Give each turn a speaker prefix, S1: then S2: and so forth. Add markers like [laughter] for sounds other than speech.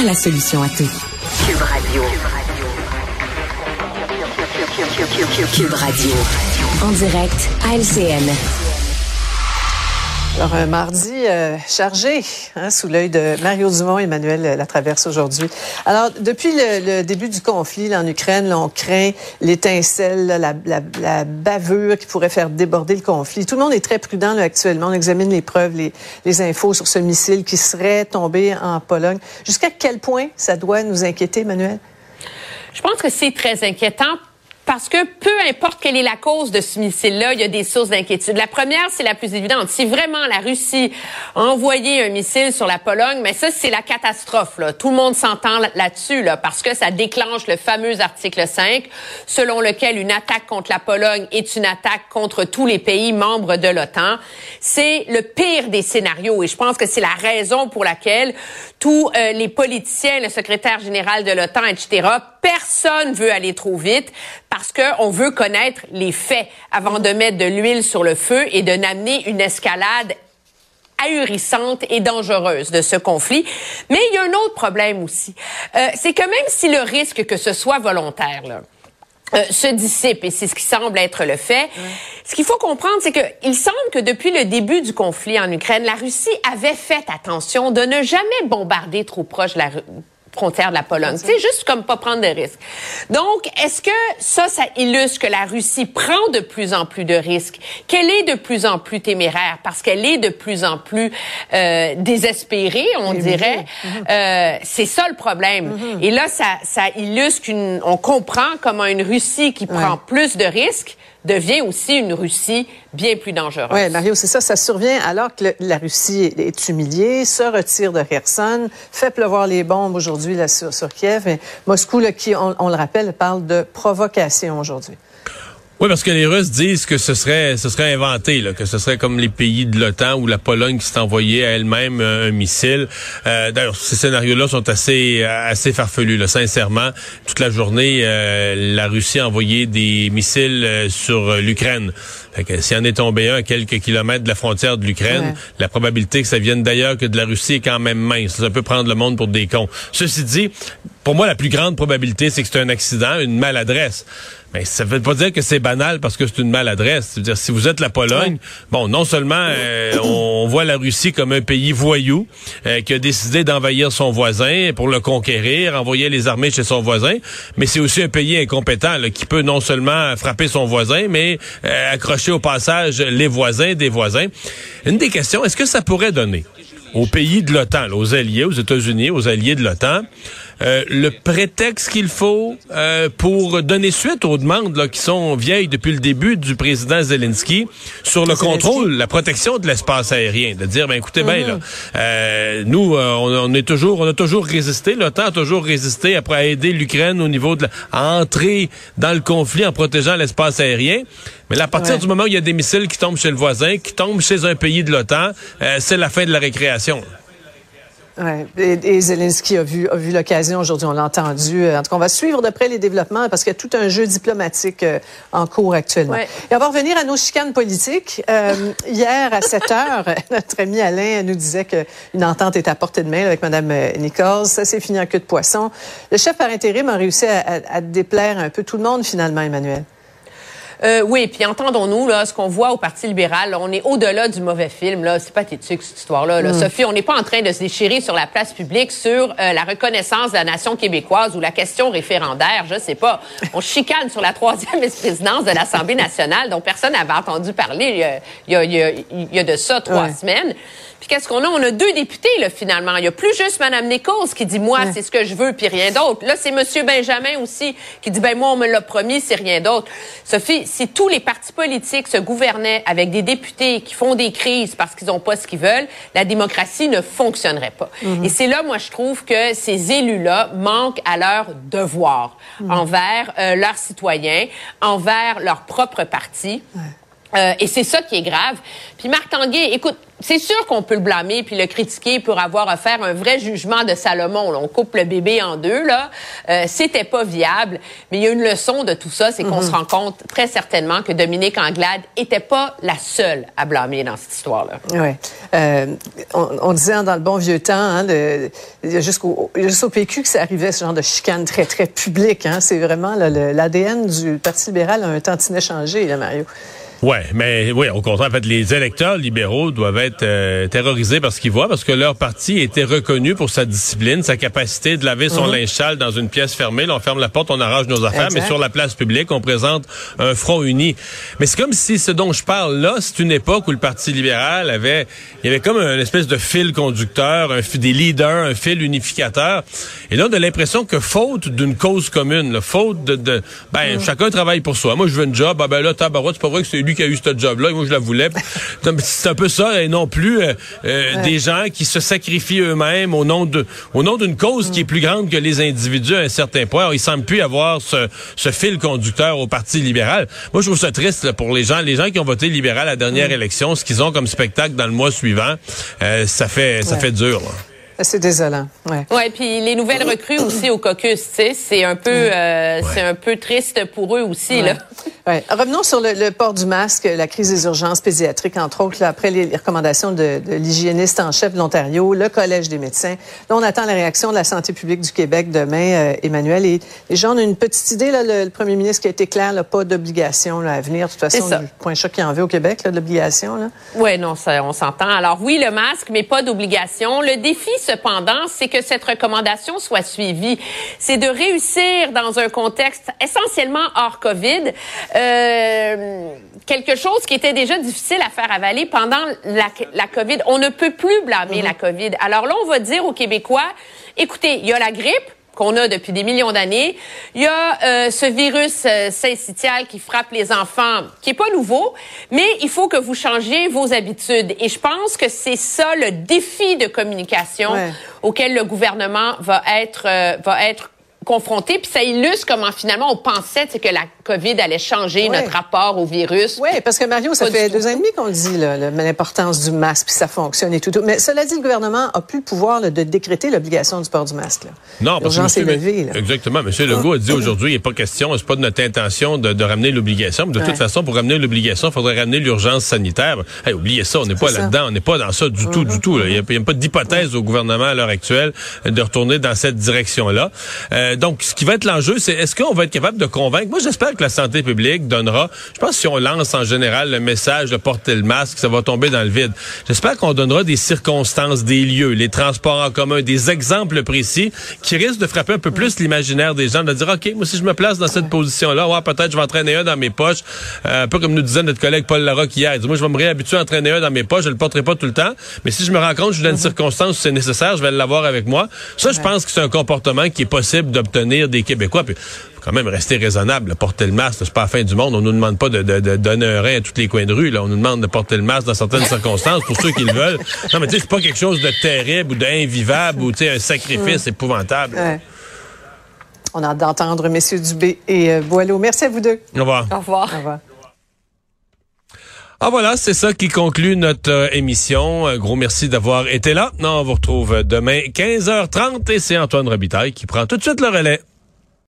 S1: a la solution à tout.
S2: Cube Radio.
S1: Cube Radio. En direct à LCN.
S3: Alors, un mardi euh, chargé, hein, sous l'œil de Mario Dumont, Emmanuel la traverse aujourd'hui. Alors, depuis le, début du conflit en Ukraine, là, on craint l'étincelle, la, la, la, bavure qui pourrait faire déborder le conflit. Tout le monde est très prudent là, actuellement. On examine les preuves, les, les infos sur ce missile qui serait tombé en Pologne. Jusqu'à quel point ça doit nous inquiéter, Emmanuel?
S4: Je pense que c'est très inquiétant parce que peu importe quelle est la cause de ce missile-là, il y a des sources d'inquiétude. La première, c'est la plus évidente. Si vraiment la Russie a envoyé un missile sur la Pologne, mais ça, c'est la catastrophe. Là. Tout le monde s'entend là-dessus, là, parce que ça déclenche le fameux article 5, selon lequel une attaque contre la Pologne est une attaque contre tous les pays membres de l'OTAN. C'est le pire des scénarios, et je pense que c'est la raison pour laquelle tous euh, les politiciens, le secrétaire général de l'OTAN, etc., personne veut aller trop vite parce qu'on veut connaître les faits avant de mettre de l'huile sur le feu et de n'amener une escalade ahurissante et dangereuse de ce conflit. Mais il y a un autre problème aussi. Euh, c'est que même si le risque que ce soit volontaire, là, euh, se dissipe et c'est ce qui semble être le fait. Ce qu'il faut comprendre, c'est qu'il semble que depuis le début du conflit en Ukraine, la Russie avait fait attention de ne jamais bombarder trop proche de la, frontière de la Pologne. C'est juste comme pas prendre de risques. Donc, est-ce que ça, ça illustre que la Russie prend de plus en plus de risques, qu'elle est de plus en plus téméraire parce qu'elle est de plus en plus euh, désespérée, on dirait? Mm-hmm. Euh, c'est ça le problème. Mm-hmm. Et là, ça, ça illustre qu'une, on comprend comment une Russie qui prend plus de risques devient aussi une Russie bien plus dangereuse.
S3: Oui, Mario, c'est ça. Ça survient alors que la Russie est humiliée, se retire de Kherson, fait pleuvoir les bombes aujourd'hui sur, sur Kiev. Mais Moscou, qui, on le rappelle, parle de provocation aujourd'hui.
S5: Oui, parce que les Russes disent que ce serait ce serait inventé, là, que ce serait comme les pays de l'OTAN ou la Pologne qui s'est envoyé à elle-même un missile. Euh, D'ailleurs, ces scénarios-là sont assez assez farfelus. Là. Sincèrement, toute la journée, euh, la Russie a envoyé des missiles euh, sur l'Ukraine. S'il en est tombé un à quelques kilomètres de la frontière de l'Ukraine, la probabilité que ça vienne d'ailleurs que de la Russie est quand même mince. Ça peut prendre le monde pour des cons. Ceci dit, pour moi, la plus grande probabilité, c'est que c'est un accident, une maladresse. Mais ça veut pas dire que c'est banal parce que c'est une maladresse. C'est-à-dire, si vous êtes la Pologne, bon, non seulement euh, on voit la Russie comme un pays voyou euh, qui a décidé d'envahir son voisin pour le conquérir, envoyer les armées chez son voisin, mais c'est aussi un pays incompétent qui peut non seulement frapper son voisin, mais euh, accrocher au passage les voisins des voisins. Une des questions, est-ce que ça pourrait donner aux pays de l'OTAN, aux alliés, aux États-Unis, aux alliés de l'OTAN, euh, le prétexte qu'il faut euh, pour donner suite aux demandes là, qui sont vieilles depuis le début du président Zelensky sur le contrôle, la protection de l'espace aérien, de dire ben écoutez bien là, mhm. euh, nous on, est toujours on a toujours résisté, l'OTAN a toujours résisté après aider l'Ukraine au niveau de la, à entrer dans le conflit en protégeant l'espace aérien. Mais là, à partir du moment où il y a des missiles qui tombent chez le voisin, qui tombent chez un pays de l'OTAN, c'est la fin de la récréation.
S3: Ouais. Et, Zelensky a vu, a vu l'occasion aujourd'hui, on l'a entendu. En tout cas, on va suivre de près les développements parce qu'il y a tout un jeu diplomatique euh, en cours actuellement. Et on va revenir à nos chicanes politiques. Euh, hier, à 7 [laughs] heures, [laughs] notre ami Alain nous disait qu'une entente est à portée de main avec Mme Nichols. Ça s'est fini en queue de poisson. Le chef par intérim a réussi à, à déplaire un peu tout le monde, finalement, Emmanuel.
S4: Euh, oui, puis entendons-nous, là, ce qu'on voit au Parti libéral, on est au-delà du mauvais film. Là, c'est pathétique cette histoire-là. Là. Mm. Sophie, on n'est pas en train de se déchirer sur la place publique sur euh, la reconnaissance de la nation québécoise ou la question référendaire. Je sais pas. On chicane sur la troisième [laughs] vice-présidence de l'Assemblée nationale, dont personne n'avait entendu parler il y, a, il, y a, il y a, de ça trois semaines. Puis qu'est-ce qu'on a? On a deux députés, là, finalement. Il y a plus juste Mme Nichols qui dit, moi, c'est ce que je veux, puis rien d'autre. Là, c'est M. Benjamin aussi qui dit, ben moi, on me l'a promis, c'est rien d'autre. Sophie, si tous les partis politiques se gouvernaient avec des députés qui font des crises parce qu'ils n'ont pas ce qu'ils veulent, la démocratie ne fonctionnerait pas. Mhm. Et c'est là, moi, je trouve que ces élus-là manquent à leur devoir mhm. envers euh, leurs citoyens, envers leur propre parti. Euh, et c'est ça qui est grave. Puis Marc Tanguay, écoute, c'est sûr qu'on peut le blâmer puis le critiquer pour avoir à faire un vrai jugement de Salomon. On coupe le bébé en deux là, euh, c'était pas viable. Mais il y a une leçon de tout ça, c'est qu'on mhm. se rend compte très certainement que Dominique Anglade était pas la seule à blâmer dans cette histoire-là.
S3: Oui. Euh, on, disait dans le bon vieux temps, hein, jusqu'au jusqu'au PQ que ça arrivait ce genre de chicane très très publique. Hein. C'est vraiment l'ADN du Parti libéral a un tantinet changé, là, Mario.
S5: Ouais, mais oui, au contraire, en fait, les électeurs libéraux doivent être euh, terrorisés par ce qu'ils voient, parce que leur parti était reconnu pour sa discipline, sa capacité de laver son mhm. linge sale dans une pièce fermée. Là, on ferme la porte, on arrange nos affaires, mais sur la place publique, on présente un front uni. Mais c'est comme si ce dont je parle là, c'est une époque où le Parti libéral avait, il y avait comme une espèce de fil conducteur, un, des leaders, un fil unificateur. Et là, on a l'impression que faute d'une cause commune, faute de, de ben, mhm. chacun travaille pour soi. Moi, je veux une job, ah ben là, tabarouette, c'est pas vrai que c'est qui a eu ce job-là, moi je la voulais. c'est un peu ça, et non plus euh, euh, des gens qui se sacrifient eux-mêmes au nom de, au nom d'une cause qui est plus grande que les individus à un certain point. Alors, il semble plus avoir ce, ce fil conducteur au Parti libéral. Moi, je trouve ça triste pour les gens, les gens qui ont voté libéral à la dernière mm. élection, ce qu'ils ont comme spectacle dans le mois suivant, euh, ça fait, ça fait dur. Là.
S3: C'est désolant. Ouais.
S4: Ouais, puis les nouvelles recrues aussi au caucus, tu sais, c'est un peu, euh, c'est un peu triste pour eux aussi là.
S3: Ouais. Revenons sur le, port du masque, la crise des urgences pédiatriques, entre autres, là, après les, recommandations de, de l'hygiéniste en chef de l'Ontario, le Collège des médecins. Là, on attend la réaction de la santé publique du Québec demain, euh, Emmanuel. Et les gens ont une petite idée, là, le, premier ministre qui a été clair, là, pas d'obligation à venir. De toute façon, le point choc qui en veut au Québec, là, l'obligation.
S4: Oui, non, ça, on s'entend. Alors oui, le masque, mais pas d'obligation. Le défi, cependant, c'est que cette recommandation soit suivie. C'est de réussir dans un contexte essentiellement hors COVID, euh, quelque chose qui était déjà difficile à faire avaler pendant la, la COVID. On ne peut plus blâmer mm-hmm. la COVID. Alors là, on va dire aux Québécois, écoutez, il y a la grippe, qu'on a depuis des millions d'années. Il y a euh, ce virus euh, syncytial qui frappe les enfants, qui est pas nouveau, mais il faut que vous changiez vos habitudes. Et je pense que c'est ça le défi de communication auquel le gouvernement va être euh, va être confronté. Puis ça illustre comment finalement on pensait que la COVID allait changer notre rapport au virus.
S3: Oui, parce que Mario, ça fait deux ans et demi qu'on dit l'importance du masque, puis ça fonctionne et tout, Mais cela dit, le gouvernement a plus le pouvoir de décréter l'obligation du port du masque.
S5: Non, parce que levé, Exactement. M. Legault a dit aujourd'hui, il n'est pas question, c'est pas de notre intention de, ramener l'obligation. de toute façon, pour ramener l'obligation, il faudrait ramener l'urgence sanitaire. Hey, oubliez ça, on n'est pas là-dedans, on n'est pas dans ça du tout, du tout. Il n'y a, pas d'hypothèse au gouvernement à l'heure actuelle de retourner dans cette direction-là. Euh, donc, ce qui va être l'enjeu, c'est est-ce qu'on va être capable de convaincre? Moi, j'espère que la santé publique donnera, je pense que si on lance en général le message de porter le masque, ça va tomber dans le vide. J'espère qu'on donnera des circonstances, des lieux, les transports en commun, des exemples précis qui risquent de frapper un peu plus l'imaginaire des gens, de dire, OK, moi, si je me place dans cette position-là, ouais, peut-être je vais entraîner un dans mes poches, euh, un peu comme nous disait notre collègue Paul Larocque hier. Il dit, moi, je vais me réhabituer à entraîner un dans mes poches, je le porterai pas tout le temps, mais si je me rends compte, je suis dans une circonstance où c'est nécessaire, je vais l'avoir avec moi. Ça, je pense que c'est un comportement qui est possible d'obtenir des Québécois. Puis, quand même rester raisonnable. Porter le masque, c'est pas la fin du monde. On nous demande pas de, donner un rein à tous les coins de rue. Là. On nous demande de porter le masque dans certaines circonstances pour ceux qui le veulent. Non, mais tu sais, c'est pas quelque chose de terrible ou d'invivable ou tu sais, un sacrifice épouvantable.
S3: On a hâte d'entendre messieurs Dubé et euh, Boileau. Merci à vous deux.
S5: Au revoir.
S4: Au revoir. Au revoir.
S5: Ah voilà, c'est ça qui conclut notre euh, émission. Un gros merci d'avoir été là. Non, on vous retrouve demain 15h30 et c'est Antoine Robitaille qui prend tout de suite le relais.